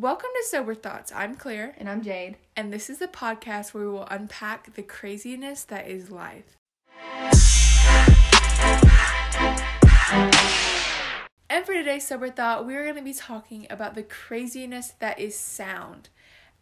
Welcome to Sober Thoughts. I'm Claire, And I'm Jade. and this is the podcast where we will unpack the craziness that is life. And for today's Sober Thought, we're going to be talking about the craziness that is sound.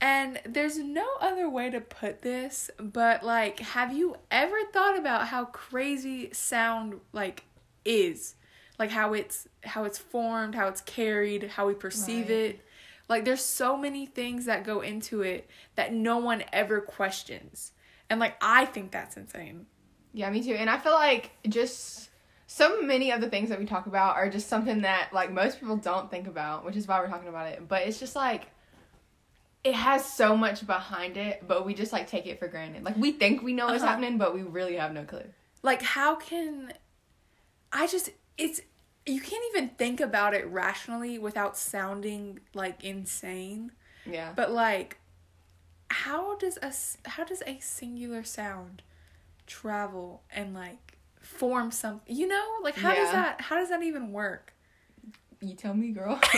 And there's no other way to put this, but like, have you ever thought about how crazy sound like is? Like how it's how it's formed, how it's carried, how we perceive Right. it. Like there's so many things that go into it that no one ever questions. And like I think that's insane. Yeah, me too. And I feel like just so many of the things that we talk about are just something that like most people don't think about, which is why we're talking about it. But it's just like it has so much behind it, but we just like take it for granted. Like we think we know what's Uh-huh. happening, but we really have no clue. like how can i just it's you can't even think about it rationally without sounding like insane Yeah. but like how does a how does a singular sound travel and like form something you know like how does that how does that even work you tell me, girl.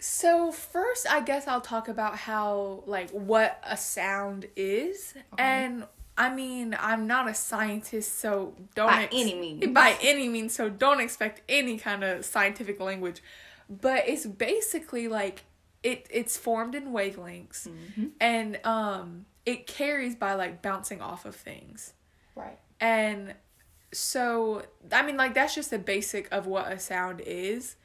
So first i guess i'll talk about how like what a sound is Okay. and i mean i'm not a scientist so don't By any means. by any means so don't expect any kind of scientific language but it's basically like it it's formed in wavelengths Mhm. and um it carries by like bouncing off of things right. and so, I mean, like, that's just the basic of what a sound is.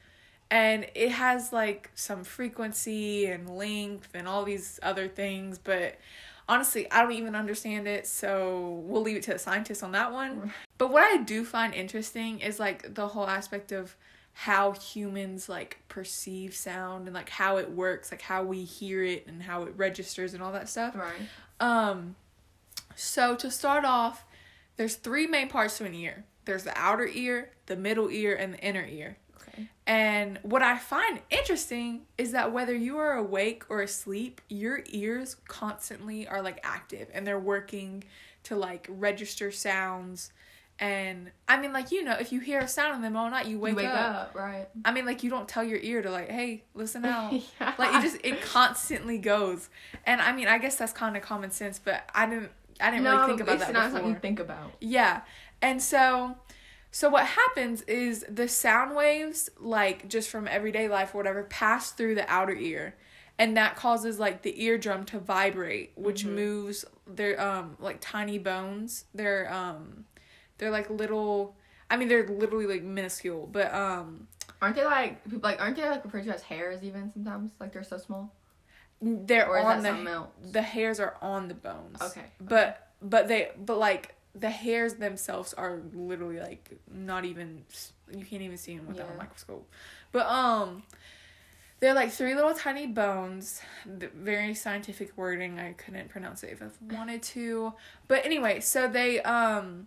And it has like some frequency and length and all these other things. But honestly, I don't even understand it. So we'll leave it to the scientists on that one. But what I do find interesting is like the whole aspect of how humans like perceive sound and like how it works, like how we hear it and how it registers and all that stuff. Right. Um, so to start off, there's three main parts to an ear. There's the outer ear, the middle ear, and the inner ear. And what I find interesting is that whether you are awake or asleep, your ears constantly are like active and they're working to like register sounds. And I mean, like, you know, if you hear a sound in the middle of the night, you wake, you wake up. up. right? I mean, like, you don't tell your ear to, like, hey, listen out Yeah. like it just it constantly goes and i mean i guess that's kind of common sense but i didn't i didn't really think about it's that not before something you think about. yeah and so so what happens is the sound waves like just from everyday life or whatever pass through the outer ear and that causes like the eardrum to vibrate which Mhm. moves their um like tiny bones they're um they're like little i mean they're literally like minuscule but um Aren't they like people like aren't they like referred to as hairs even sometimes? Like they're so small. they're Or on the the hairs are on the bones. Okay. But but they but like the hairs themselves are literally like not even you can't even see them without a microscope. But um they're like three little tiny bones. The very scientific wording. I couldn't pronounce it if I wanted to. But anyway, so they um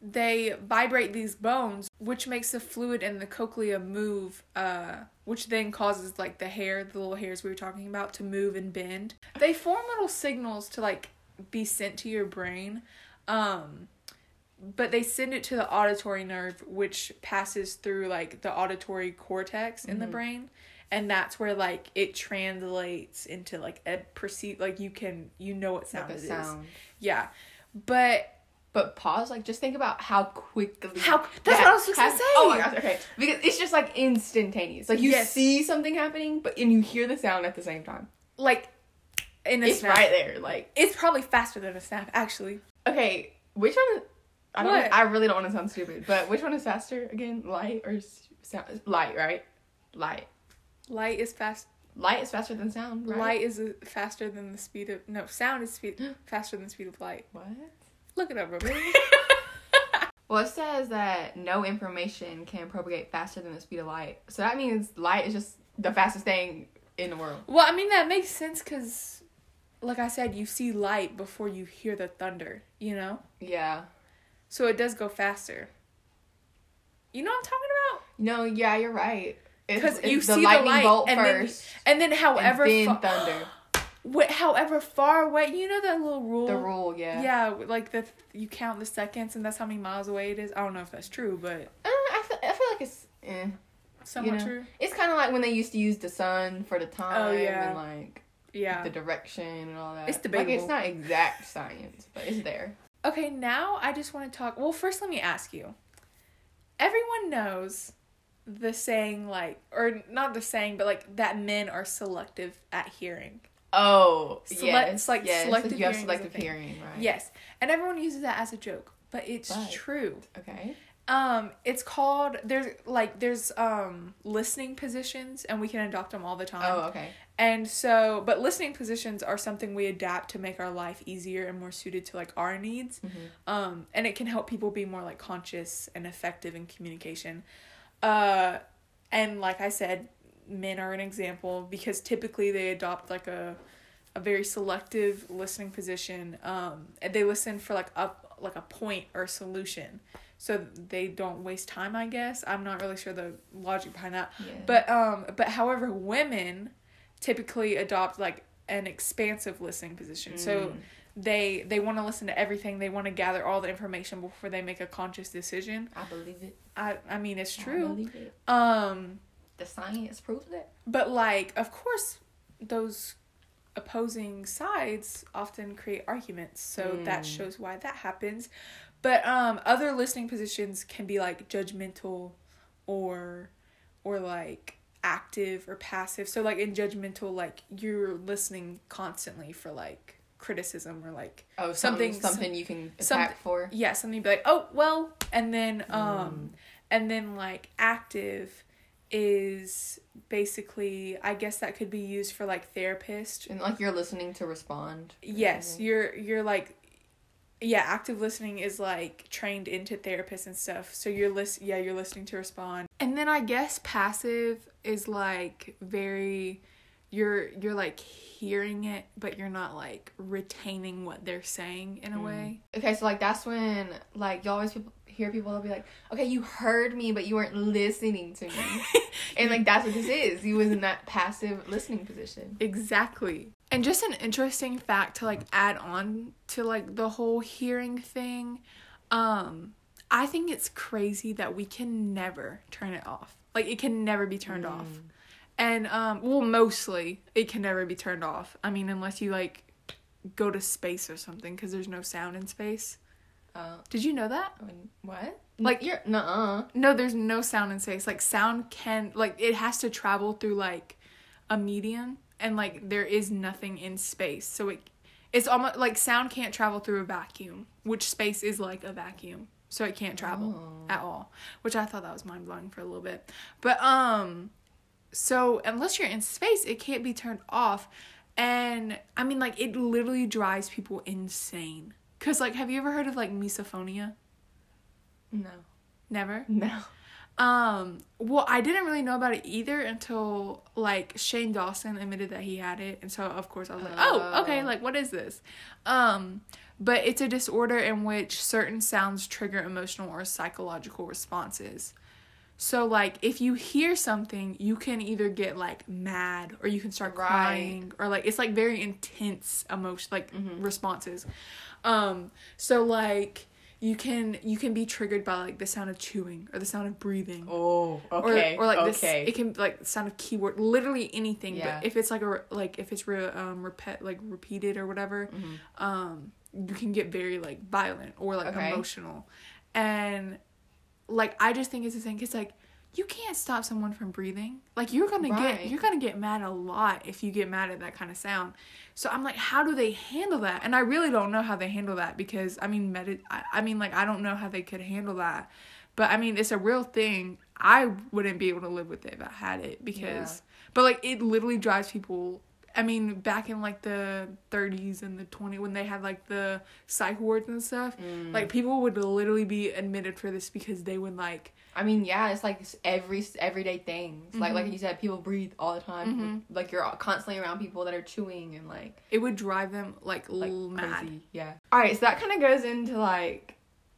they vibrate these bones which makes the fluid in the cochlea move uh which then causes like the hair the little hairs we were talking about to move and bend they form little signals to like be sent to your brain um but they send it to the auditory nerve which passes through like the auditory cortex in the Mhm. brain and that's where like it translates into like a perceive like you can you know what sound like it a is sound. yeah but But pause, like just think about how quickly. How- that's what I was just gonna say. Oh my gosh, okay. Because it's just like instantaneous. Like you Yes. see something happening, but and you hear the sound at the same time. like in a It's snap. right there. Like It's probably faster than a snap, actually. Okay, which one? I don't. What? I really don't want to sound stupid, but which one is faster again? Light or sound? Light, right? Light. Light is fast. Light is faster than sound. Right? Light is faster than the speed of no sound is speed faster than the speed of light. What? Look it up, real. Well, it says that no information can propagate faster than the speed of light. So that means light is just the fastest thing in the world. well, I mean that makes sense because, like I said, you see light before you hear the thunder. You know, Yeah. so it does go faster. You know what I'm talking about? No, yeah, you're right. Because you the see the lightning light, bolt and then- first, And then, however, and then fa- thunder. wh- however far away, you know that little rule. The rule, yeah. Yeah, like the you count the seconds, and that's how many miles away it is. I don't know if that's true, but Uh, I feel, I feel like it's. Eh. Somewhat you know? true. It's kind of like when they used to use the sun for the time Oh, yeah. and like Yeah. the direction and all that. It's debatable. Like it's not exact science, but it's there. Okay, now I just want to talk. Well, first, let me ask you. Everyone knows the saying, like, or not the saying, but like that men are selective at hearing. Oh, Select- yes, like, yes. selective you have hearing selective thing. hearing, right? Yes, and everyone uses that as a joke, but it's But- true. Okay. Um, it's called there's like there's um listening positions, and we can adopt them all the time. Oh, okay. And so, but listening positions are something we adapt to make our life easier and more suited to like our needs. Mhm. Um, and it can help people be more like conscious and effective in communication. Uh, and like I said, men are an example because typically they adopt like a a very selective listening position. Um, and they listen for like a like a point or solution, so they don't waste time. I guess I'm not really sure the logic behind that. Yeah. But um but however women typically adopt like an expansive listening position. So Mm. they they want to listen to everything. They want to gather all the information before they make a conscious decision. I believe it. I I mean it's I true. believe it. Um The science proves it. but like of course those opposing sides often create arguments. So that Mm. shows why that happens. But um other listening positions can be like judgmental or or like active or passive. So like in judgmental like you're listening constantly for like criticism or like Oh, Something- something something you can attack for. yeah, something you'd be like, "Oh, well." And then um Mm. and then like active is basically I guess that could be used for like therapist. And like you're listening to respond. Yes, something. you're you're like yeah, active listening is like trained into therapists and stuff. So you're list yeah, you're listening to respond. And then I guess passive is like very you're you're like hearing it but you're not like retaining what they're saying in a Mm. way. Okay, so like that's when like you always people hear people they'll be like, okay, you heard me, but you weren't listening to me, and like that's what this is. You was in that passive listening position. Exactly. And just an interesting fact to like add on to like the whole hearing thing. Um I think it's crazy that we can never turn it off. Like it can never be turned off. And um well mostly it can never be turned off. I mean unless you like go to space or something cuz there's no sound in space. Uh, Did you know that? I what? Like- you're nuh No, there's no sound in space. Like sound can like it has to travel through like a medium and like there is nothing in space. So it it's almost like sound can't travel through a vacuum, which space is like a vacuum. So it can't travel Oh. at all, which I thought that was mind-blowing for a little bit. But um so unless you're in space, it can't be turned off. And I mean like it literally drives people insane. Cuz like have you ever heard of like misophonia? No. Never? No. Um, well, I didn't really know about it either until like Shane Dawson admitted that he had it, and so of course I was like, "Oh, okay, Oh. like what is this?" Um, but it's a disorder in which certain sounds trigger emotional or psychological responses. So like if you hear something, you can either get like mad or you can start Right. crying or like it's like very intense emotion like Mhm. responses. Um so like you can you can be triggered by like the sound of chewing or the sound of breathing Oh, or, okay. or like this it can like sound of keyword literally anything Yeah. but if it's like a like if it's re- um repeat like repeated or whatever Mhm. um you can get very like violent or like Okay. emotional and like i just think it's the thing it's like you can't stop someone from breathing. Like you're gonna Right. get you're gonna get mad a lot if you get mad at that kind of sound. So i'm like how do they handle that? And i really don't know how they handle that because i mean med- I, I mean like i don't know how they could handle that. But i mean it's a real thing. I wouldn't be able to live with it if i had it because but like it literally drives people I mean, back in like the 30s and the 20s when they had like the psych wards and stuff, Mm. like people would literally be admitted for this because they would like I mean, yeah, it's like every everyday things. Like like Mhm. you said, people breathe all the time. Mhm. Like you're constantly around people that are chewing and like it would drive them like, like mad. crazy. Yeah. All right, so that kind of goes into like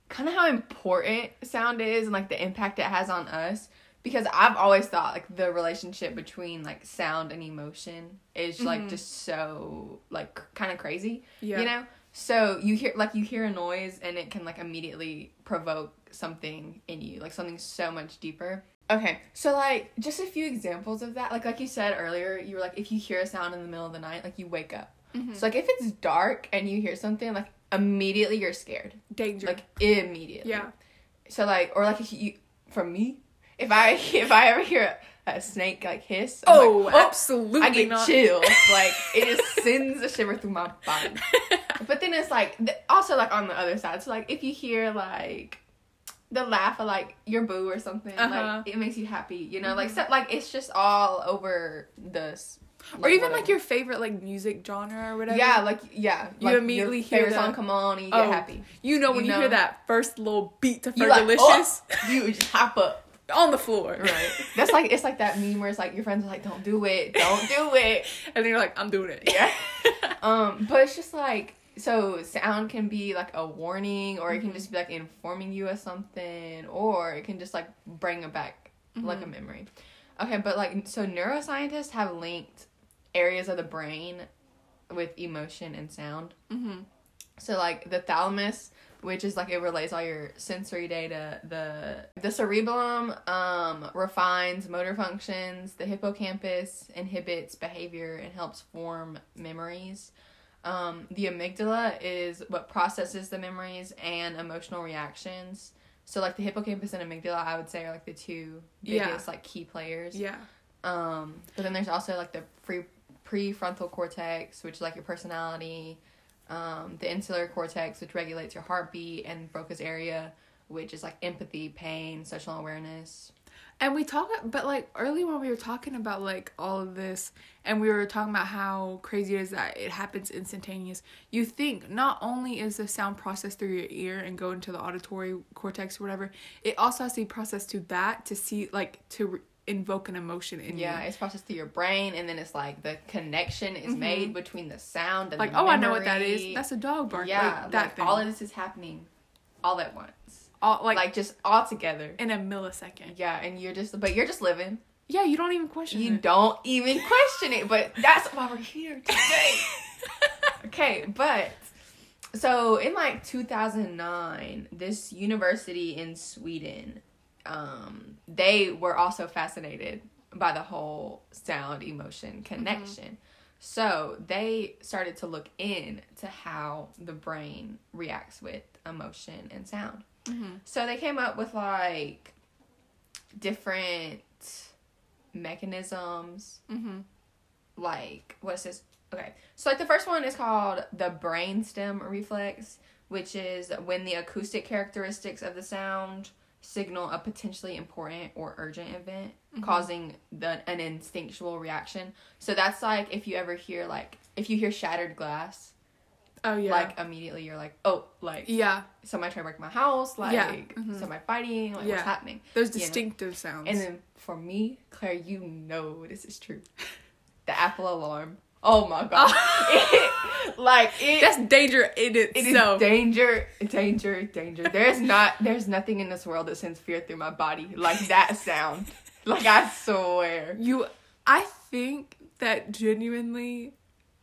kind of how important sound is and like the impact it has on us because I've always thought like the relationship between like sound and emotion is like Mhm. just so like kind of crazy, Yeah. you know? So you hear like you hear a noise and it can like immediately provoke something in you, like something so much deeper. Okay, so like just a few examples of that. Like like you said earlier, you were like if you hear a sound in the middle of the night, like you wake up. Mhm. So like if it's dark and you hear something, like immediately you're scared. Danger. Like immediately. yeah. So like or like if you from me, if I if I ever hear a, snake like hiss, I'm Oh, like, absolutely I get not. chills. like it just sends a shiver through my body. But then it's like also like on the other side. So like if you hear like the laugh of like your boo or something, Uh-huh. like it makes you happy. You know, like so, like it's just all over the. s- or even whatever. like your favorite like music genre or whatever. Yeah, like yeah. You like, immediately your hear that. song come on and you get Oh, happy. You know when You you, hear that first little beat to You like, oh, you just hop up. On the floor. Right. That's like it's like that meme where it's like your friends are like, "Don't do it, don't do it." and then you're like, I'm doing it. Yeah. Um, but it's just like so sound can be like a warning or it can Mhm. just be like informing you of something or it can just like bring it back like a Mhm. memory. Okay, but like so neuroscientists have linked areas of the brain with emotion and sound. mm-hmm. So like the thalamus, which is like it relays all your sensory data. The the cerebellum um refines motor functions. The hippocampus inhibits behavior and helps form memories. Um, the amygdala is what processes the memories and emotional reactions. So like the hippocampus and amygdala, I would say are like the two Yeah. biggest like key players. Yeah. Um, but then there's also like the free prefrontal cortex, which is like your personality. Um, the insular cortex, which regulates your heartbeat, and Broca's area, which is like empathy, pain, social awareness. And we talk, but like early when we were talking about like all of this, and we were talking about how crazy it is that it happens instantaneous. You think not only is the sound processed through your ear and go into the auditory cortex or whatever, it also has to be processed to that to see like to invoke an emotion in Yeah, you. Yeah, it's processed through your brain, and then it's like the connection is Mhm. made between the sound and Like oh, I know what that is. That's a dog bark. yeah, like, that like thing. all of this is happening all at once, all, like, like, just all together. in a millisecond. Yeah, and you're just, but you're just living. Yeah, you don't even question You it. don't even question it, but that's why we're here today. okay, but so in like 2009, this university in Sweden, um, they were also fascinated by the whole sound emotion connection. So they started to look into how the brain reacts with emotion and sound. Mhm. So they came up with like different mechanisms Mhm. like what's this okay so like the first one is called the brainstem reflex which is when the acoustic characteristics of the sound signal a potentially important or urgent event Mhm. causing the an instinctual reaction so that's like if you ever hear like if you hear shattered glass Oh yeah. like immediately you're like oh like yeah, somebody tried to break my house like Yeah. Mhm. somebody fighting like Yeah. what's happening those you know. distinctive sounds. and then for me, Claire, you know this is true. The Apple alarm. Oh my god. It- like it, That's danger in it is danger, danger, danger. There's not there's nothing in this world that sends fear through my body like that sound. Like I swear. you, I think that genuinely,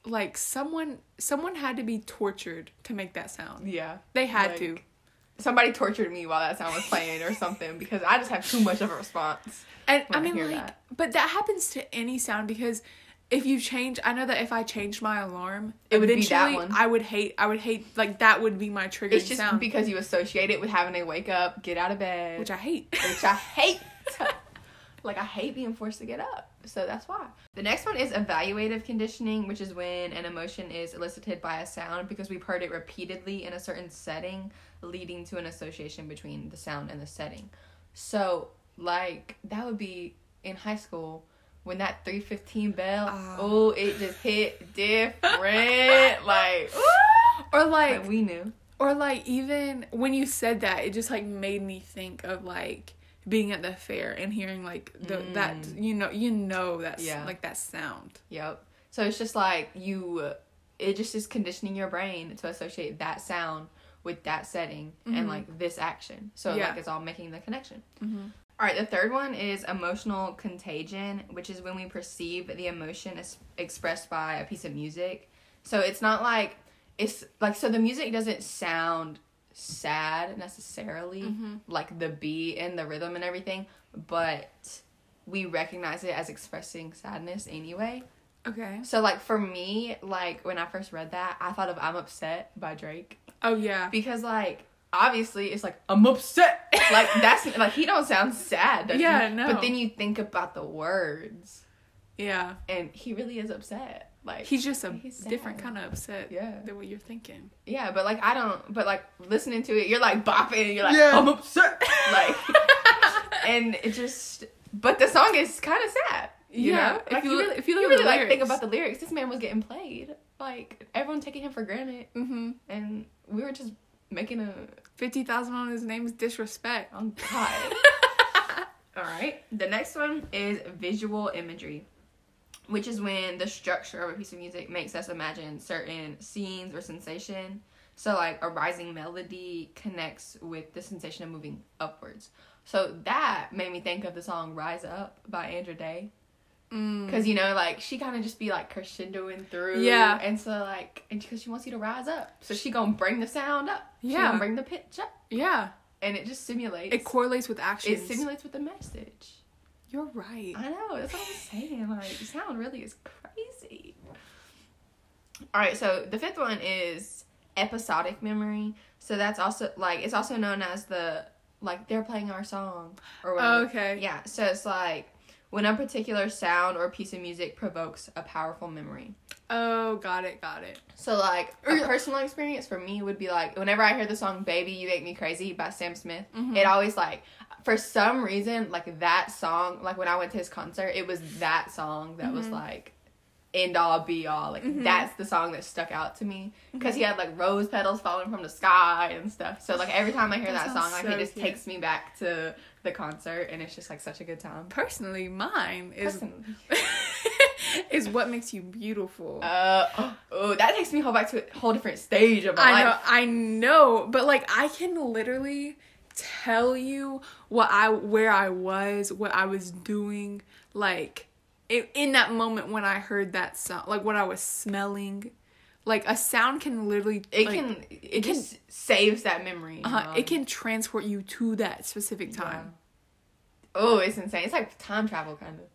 like someone, someone had to be tortured to make that sound. Yeah. They had Like, to. Somebody tortured me while that sound was playing or something because I just have too much of a response. And I mean, like, that. but that happens to any sound because if you change, I know that if I changed my alarm, It would be that eventually one. I would hate. I would hate like that would be my trigger It's just sound, because you associate it with having to wake up, get out of bed. which I hate. which I hate. like I hate being forced to get up. So that's why. The next one is evaluative conditioning, which is when an emotion is elicited by a sound because we've heard it repeatedly in a certain setting, leading to an association between the sound and the setting. So, like that would be in high school when that 315 bell, Ah. oh, it just hit different. like, or like, like we knew. or like even when you said that, it just like made me think of like being at the fair and hearing like the that Mm. you know you know that's Yeah. like that sound. Yep. So it's just like you, it just is conditioning your brain to associate that sound with that setting Mhm. and like this action. So Yeah. like it's all making the connection. Mm-hmm. All right, the third one is emotional contagion, which is when we perceive the emotion is expressed by a piece of music. So it's not like it's like so the music doesn't sound sad necessarily, Mhm. like the beat and the rhythm and everything, but we recognize it as expressing sadness anyway. Okay. So like for me, like when I first read that, I thought of "I'm Upset" by Drake Oh yeah. because like obviously it's like I'm upset. like that's like he don't sound sad. does he? Yeah, no. But then you think about the words, Yeah. and he really is upset. Like He's just a He's different kind of upset Yeah. than what you're thinking. yeah, but like I don't. But like listening to it, you're like bopping, and you're like Yeah. I'm upset. like, and it just. But the song is kind of sad. You Yeah, know? if Like, you you really, if you look you at the really like think about the lyrics. This man was getting played. Like everyone taking him for granted, Mm-hmm. and we were just making a Fifty thousand on his name is disrespect. Oh God. All right. The next one is visual imagery, which is when the structure of a piece of music makes us imagine certain scenes or sensation. So, like a rising melody connects with the sensation of moving upwards. So that made me think of the song "Rise Up" by Andra Day. Mm. because you know, like she kind of just be like crescendoing through, Yeah. and so like, and because she wants you to rise up, so she gonna bring the sound up, she Yeah. gonna bring the pitch up, Yeah. and it just simulates. It correlates with action. It simulates with the message. You're right. I know, that's what I'm saying. Like, sound really is crazy. All right, so the fifth one is episodic memory. So that's also like it's also known as the like they're playing our song or whatever. Oh, okay. Yeah, so it's like when a particular sound or piece of music provokes a powerful memory. Oh, got it, got it. So like a personal experience for me would be like whenever I hear the song "Baby You Make Me Crazy" by Sam Smith, Mhm. it always like for some reason like that song like when I went to his concert, it was that song that was Mhm. like end all be all like Mhm. that's the song that stuck out to me because Mm-hmm. he had like rose petals falling from the sky and stuff. So like every time I hear That that, song, like so it just cute. takes me back to the concert and it's just like such a good time. Personally, mine is Personally. is what makes you beautiful. Uh oh, that takes me whole back to a whole different stage of my I know, life. I know, but like I can literally tell you what I where I was, what I was doing, like in, in that moment when I heard that sound, like what I was smelling. Like a sound can literally It like, can it, it can- just saves that memory. uh, know? it can transport you to that specific time. Oh, it's insane. It's like time travel kind of.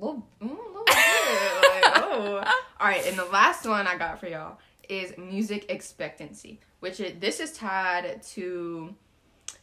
Little, mm, little bit. like, oh. All right, and the last one I got for y'all is music expectancy, which is, this is tied to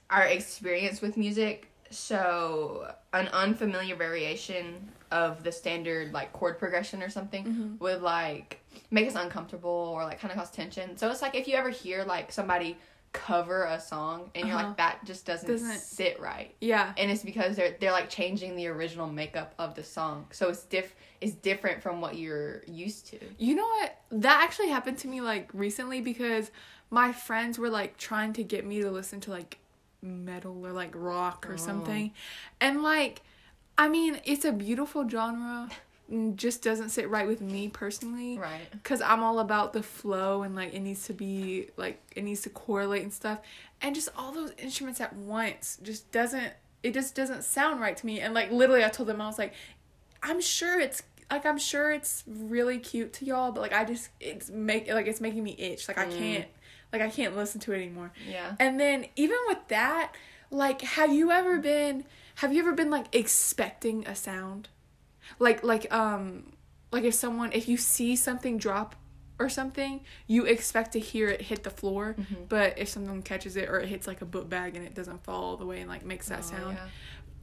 our experience with music. So, an unfamiliar variation of the standard like chord progression or something Mhm. would like make us uncomfortable or like kind of cause tension. So it's like if you ever hear like somebody cover a song and you're Uh-huh. like that just doesn't, Doesn't- sit right Yeah. and it's because they're they're like changing the original makeup of the song so it's diff it's different from what you're used to You know what? That actually happened to me like recently because my friends were like trying to get me to listen to like metal or like rock or Oh. something. And like I mean, it's a beautiful genre. Just doesn't sit right with me personally. right Cause I'm all about the flow and like it needs to be like it needs to correlate and stuff, and just all those instruments at once just doesn't it just doesn't sound right to me. And like literally, I told them I was like, I'm sure it's like I'm sure it's really cute to y'all, but like I just it's make like it's making me itch. Like I Mm. can't like I can't listen to it anymore. yeah And then even with that, like have you ever been have you ever been like expecting a sound? Like like um like if someone if you see something drop or something, you expect to hear it hit the floor, Mhm. but if someone catches it or it hits like a book bag and it doesn't fall all the way and like makes that Oh, sound. yeah.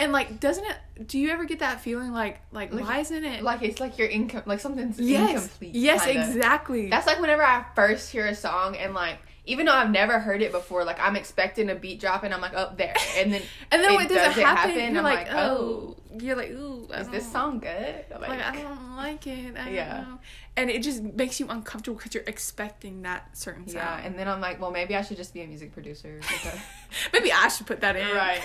And like doesn't it do you ever get that feeling like like, Like- why isn't it like it's like you're income like something's Yes. incomplete Yes, kinda. exactly. that's like whenever i first hear a song and like even though i've never heard it before like i'm expecting a beat drop and i'm like up there. And then and then when it it doesn't doesn't happen, happen, I'm like, like, oh, oh. You're like, ooh, I is this don't- song good like, I don't like it. I don't Yeah. know. And it just makes you uncomfortable because you're expecting that certain sound. yeah and then i'm like well maybe i should just be a music producer Maybe I should put that in. right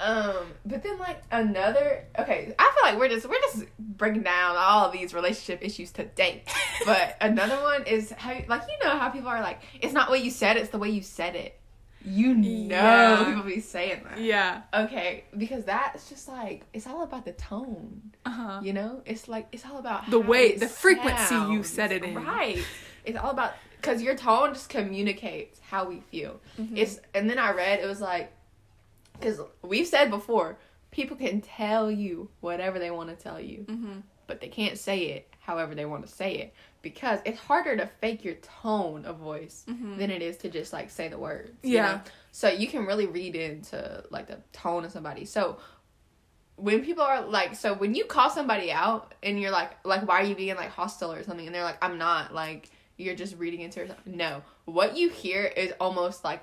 um but then like another okay i feel like we're just we're just breaking down all these relationship issues today but another one is how like you know how people are like it's not what you said it's the way you said it you know Yeah. people be saying that Yeah. okay because that's just like it's all about the tone Uh huh. you know it's like it's all about The way- the frequency you sounds. said it in. right it's all about because your tone just communicates how we feel Mm-hmm. it's and then i read it was like because we've said before people can tell you whatever they want to tell you, Mm-hmm. but they can't say it however they want to say it because it's harder to fake your tone of voice Mhm. than it is to just like say the words. you Yeah. know? So you can really read into like the tone of somebody. So when people are like, so when you call somebody out and you're like, like, why are you being like hostile or something? And they're like, I'm not. Like, you're just reading into yourself. No, what you hear is almost like,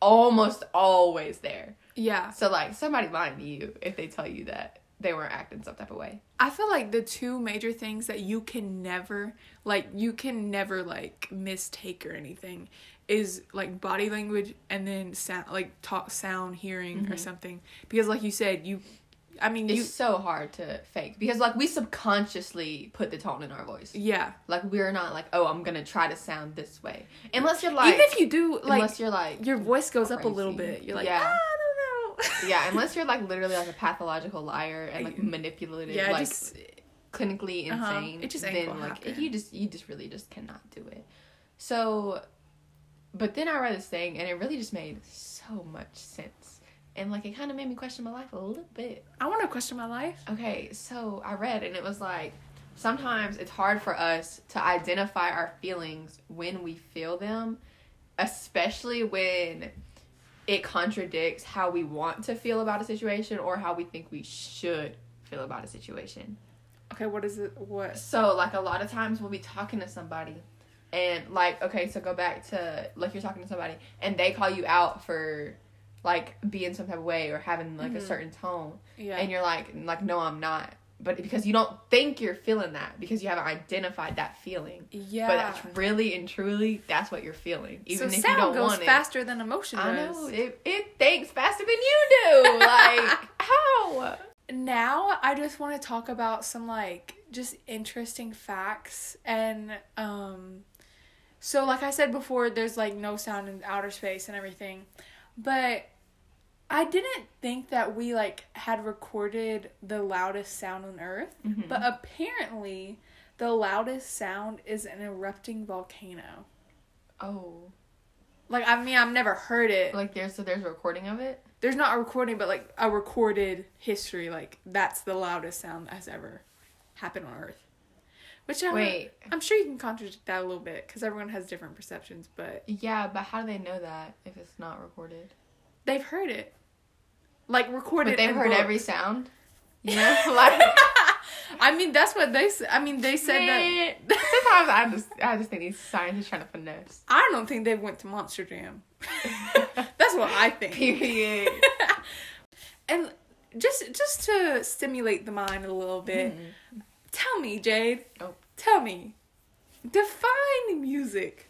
almost always there. Yeah. So like somebody lying to you if they tell you that they weren't acting some type of way. I feel like the two major things that you can never like you can never like mistake or anything is like body language and then sound like talk sound hearing or something because like you said you I mean It's you so hard to fake because like we subconsciously put the tone in our voice. yeah Like we're not like, oh, I'm gonna try to sound this way. Unless you're like even if you do like unless you're like your voice goes up a little bit you're like Yeah. "Ah, I don't know Yeah, unless you're like literally like a pathological liar and like manipulative, yeah like just clinically Uh-huh. insane. It just then like you just you just really just cannot do it. So but then I read this thing and it really just made so much sense. And like it kind of made me question my life a little bit. I want to question my life Okay, so I read and it was like sometimes it's hard for us to identify our feelings when we feel them, especially when it contradicts how we want to feel about a situation or how we think we should feel about a situation. okay what is it what So, like, a lot of times we'll be talking to somebody, and, like, okay, so go back to, like, you're talking to somebody, and they call you out for, like, being some type of way or having, like, a Mhm. certain tone yeah and you're like like no i'm not but because you don't think you're feeling that because you haven't identified that feeling yeah but that's really and truly that's what you're feeling even so if sound you don't goes want it. faster than emotion i does. know it, it thinks faster than you do like how now I just want to talk about some like just interesting facts and um so like I said before there's like no sound in outer space and everything. But I didn't think that we like had recorded the loudest sound on earth, Mhm. but apparently the loudest sound is an erupting volcano. oh Like I mean I've never heard it. like there's so there's a recording of it There's not a recording but like a recorded history like that's the loudest sound that has ever happened on earth. Which I wait I'm sure you can contradict that a little bit because everyone has different perceptions, but yeah but how do they know that if it's not recorded they've heard it. Like recorded. but they've heard books. every sound you know like I mean, that's what they. I mean, they said that. sometimes i just i just think these scientists trying to finesse I don't think they went to Monster Jam. that's what I think. period and just just to stimulate the mind a little bit, tell me, Jade. Oh. Tell me. Define music.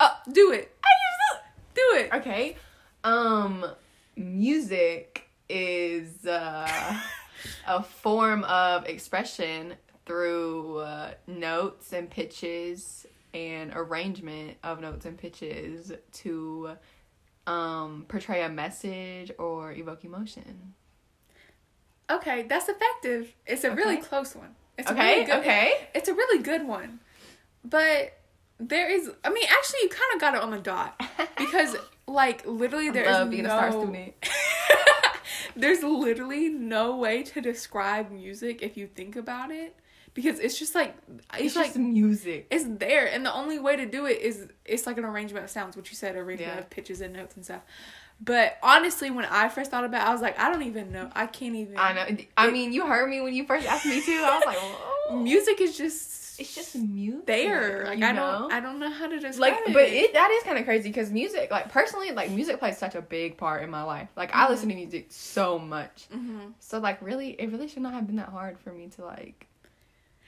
Uh, do it. Do it. Okay. Um music is uh a form of expression through uh, notes and pitches and arrangement of notes and pitches to um portray a message or evoke emotion. Okay, that's effective. It's a really close one. It's a Okay, really good, okay. It's a really good one. But there is I mean actually you kind of got it on the dot because like literally there is love being no a star student. There's literally no way to describe music if you think about it because it's just like it's, It's like just music. it's there and the only way to do it is it's like an arrangement of sounds which you said arrangement Yeah. of pitches and notes and stuff but honestly when i first thought about it i was like i don't even know i can't even I know. I mean, you heard me when you first asked me to. I was like, Whoa. music is just It's just music. there like i know? don't i don't know how to describe like it but it that is kind of crazy because music like personally like music plays such a big part in my life like i Mhm. listen to music so much Mhm. so like really it really should not have been that hard for me to like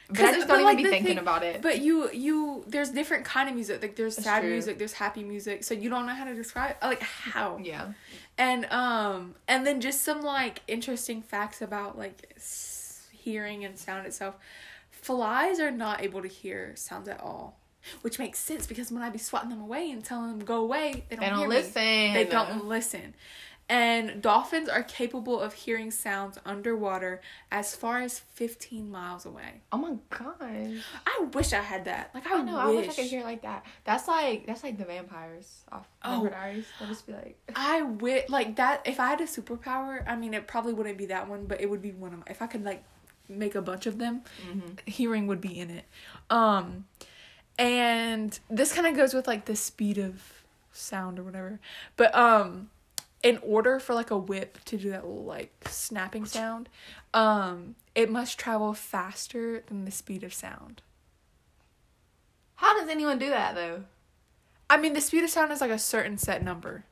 but i just don't like, even be thinking thing- about it but you you there's different kind of music like there's That's sad true. music there's happy music so you don't know how to describe like how yeah and um and then just some like interesting facts about like hearing and sound itself flies are not able to hear sounds at all which makes sense because when i be swatting them away and telling them go away they don't, they don't hear me. listen they don't listen And dolphins are capable of hearing sounds underwater as far as 15 miles away. Oh my gosh. I wish I had that. Like, I, I know. I wish I could hear like that. That's like that's like the vampires off Oh. Diaries. They'll just be like. I would like that if I had a superpower. I mean, it probably wouldn't be that one, but it would be one of my, if I could like make a bunch of them. Mm-hmm. Hearing would be in it. Um, and this kind of goes with like the speed of sound or whatever. But um, in order for like a whip to do that little like snapping sound, um, it must travel faster than the speed of sound. How does anyone do that though? I mean, the speed of sound is like a certain set number.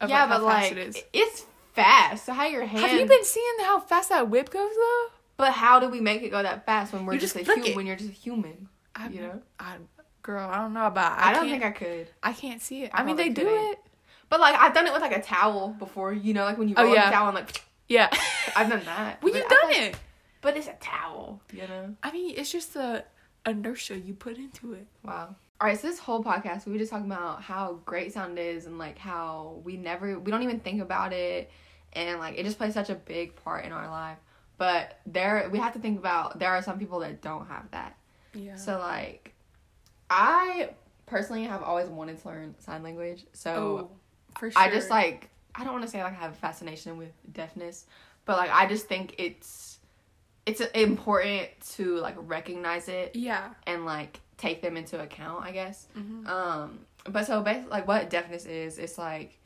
Of, yeah, like, how but fast like it is. it's fast. So how your hand? Have you been seeing how fast that whip goes though? But how do we make it go that fast when we're You just, just a human? When you're just a human, I, you know. I, girl, I don't know about. I, I, don't think I could. I can't see it. I I, mean, they probably do couldn't. it. But like I've done it with like a towel before. You know, like when you Oh, roll yeah. a towel and like Yeah. I've done that. well, you've done it. But it's a towel. You know. I mean, it's just the inertia you put into it. Wow. All right, so this whole podcast we were just talking about how great sound is and like how we never we don't even think about it and like it just plays such a big part in our life. But there we have to think about there are some people that don't have that. Yeah. So like I personally have always wanted to learn sign language. So oh, for sure. I just like I don't want to say like I have a fascination with deafness, but like I just think it's it's important to like recognize it Yeah. and like take them into account, I guess. hmm Um, but so basically, like what deafness is, it's like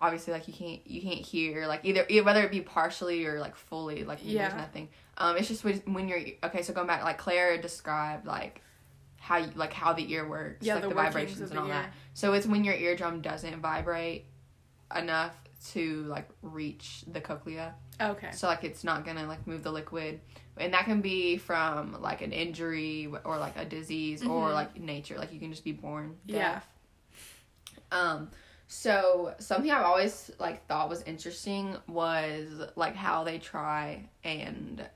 obviously like you can't you can't hear like either whether it be partially or like fully like Yeah. there's nothing. Um, it's just when you're okay. So going back, like Claire described like how you like how the ear works, Yeah, like the the, vibrations and all ear. that. So it's when your eardrum doesn't vibrate enough to like reach the cochlea. Okay. So like it's not gonna like move the liquid, and that can be from like an injury or like a disease or Mhm. like nature. Like you can just be born Yeah. deaf. Um. So something I've always like thought was interesting was like how they try and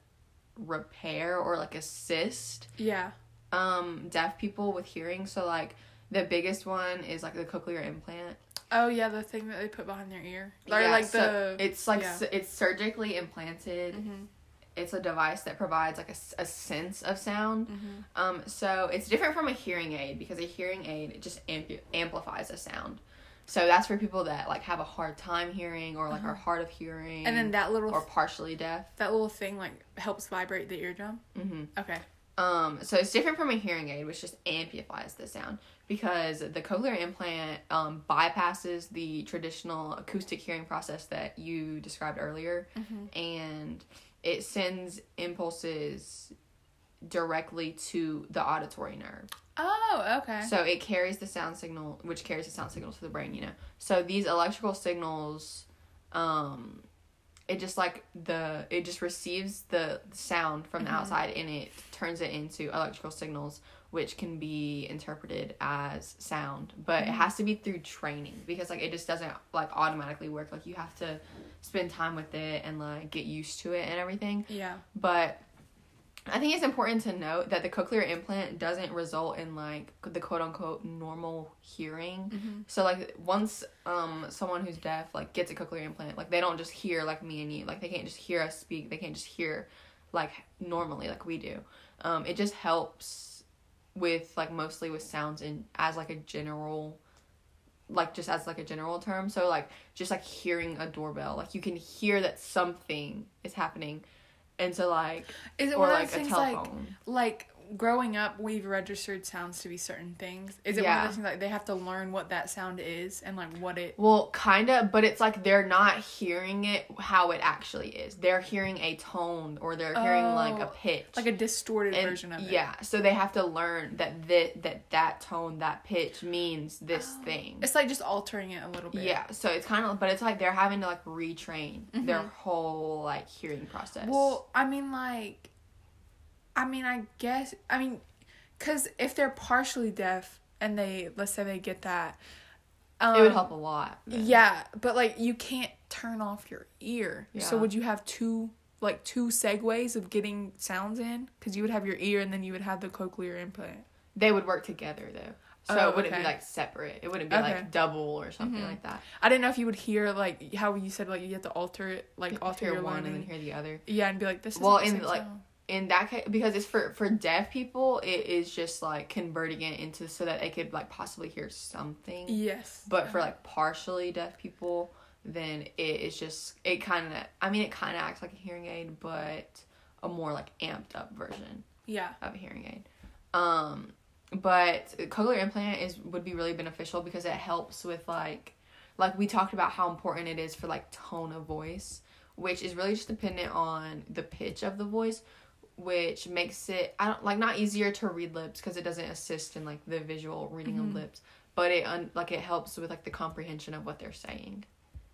repair or like assist Yeah. um deaf people with hearing. So like the biggest one is like the cochlear implant. Oh yeah, the thing that they put behind their ear, or Yeah, like so the. it's like yeah. s- it's surgically implanted Mhm. it's a device that provides like a, a sense of sound. Mhm. Um, so it's different from a hearing aid because a hearing aid it just amp- amplifies a sound. So that's for people that like have a hard time hearing or like Uh-huh. are hard of hearing And then that little or partially deaf. that little thing like helps vibrate the eardrum. Mm-hmm. Okay. Um, so it's different from a hearing aid, which just amplifies the sound because the cochlear implant um, bypasses the traditional acoustic hearing process that you described earlier, Mhm. and it sends impulses directly to the auditory nerve. Oh, okay. So it carries the sound signal, which carries the sound signal to the brain. You know, so these electrical signals, um, it just like the it just receives the sound from the Mhm. outside and it turns it into electrical signals, which can be interpreted as sound. But it Mhm. has to be through training because like it just doesn't like automatically work. Like you have to spend time with it and like get used to it and everything yeah. but I think it's important to note that the cochlear implant doesn't result in like the quote unquote normal hearing. hmm So like once um someone who's deaf like gets a cochlear implant, like they don't just hear like me and you. Like they can't just hear us speak. They can't just hear like normally like we do. Um it just helps with like mostly with sounds in as like a general like just as like a general term. So like just like hearing a doorbell, like you can hear that something is happening. And so like Is it or one of like those a things telephone. like like growing up we've registered sounds to be certain things? Is it one of those things like they have to learn what that sound is and like what it well, kind of, but it's like they're not hearing it how it actually is. They're hearing a tone or they're hearing like a Oh, pitch. like a distorted And- version of it? Yeah, so they have to learn that that that, that tone, that pitch means this Oh. thing. It's like just altering it a little bit. Yeah, so it's kind of, but it's like they're having to like retrain their Mhm. whole like hearing process. Well, I mean, like, I mean, I guess, I mean, because if they're partially deaf and they, let's say they get that, um, it would help a lot. then. Yeah, but like, you can't turn off your ear. Yeah. So would you have two, like, two segues of getting sounds in? Because you would have your ear and then you would have the cochlear implant. they would work together though. So Oh, it wouldn't okay. be like separate. It wouldn't be Okay. like double or something Mhm. like that. I didn't know if you would hear like how you said like you have to alter it, like alter your one learning. and then hear the other. yeah, and be like this. Well, in, same like, sound. In that case because it's for for deaf people it is just like converting it into so that they could like possibly hear something. Yes, but for like partially deaf people then it is just it kind of i mean it kind of acts like a hearing aid but a more like amped up version yeah, of a hearing aid. Um but cochlear implant is would be really beneficial because it helps with like like we talked about how important it is for like tone of voice which is really just dependent on the pitch of the voice which makes it i don't like not easier to read lips because it doesn't assist in like the visual reading Mhm. of lips but it un- like it helps with like the comprehension of what they're saying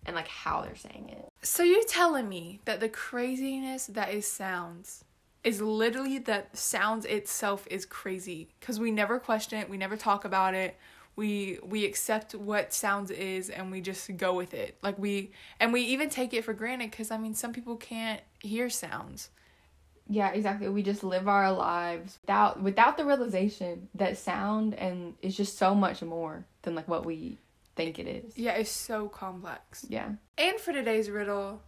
and like how they're saying it So you're telling me that the craziness that is sounds is literally that sounds itself is crazy because we never question it, we never talk about it. We we accept what sounds is and we just go with it. Like we and we even take it for granted cuz I mean some people can't hear sounds. Yeah, exactly. We just live our lives without without the realization that sound and is just so much more than like what we think it is. Yeah, it's so complex. Yeah. And for today's riddle,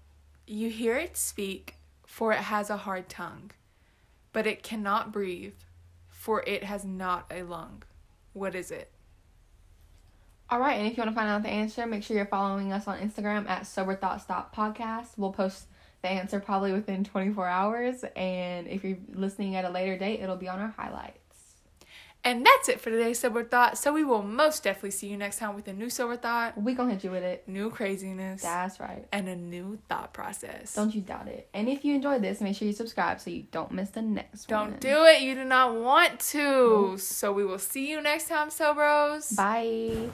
you hear it speak, for it has a hard tongue, but it cannot breathe, for it has not a lung. What is it? All right, and if you want to find out the answer, make sure you're following us on Instagram at Sober Thought Stop Podcast. We'll post the answer probably within 24 hours, and if you're listening at a later date, it'll be on our highlights. And that's it for today's Sober Thought. So we will most definitely see you next time with a new Sober Thought, We gonna hit you with it. new craziness, That's right. and a new thought process. Don't you doubt it. And if you enjoyed this, make sure you subscribe so you don't miss the next one. Don't do it. You do not want to. Nope. So we will see you next time, Sobros. Bye.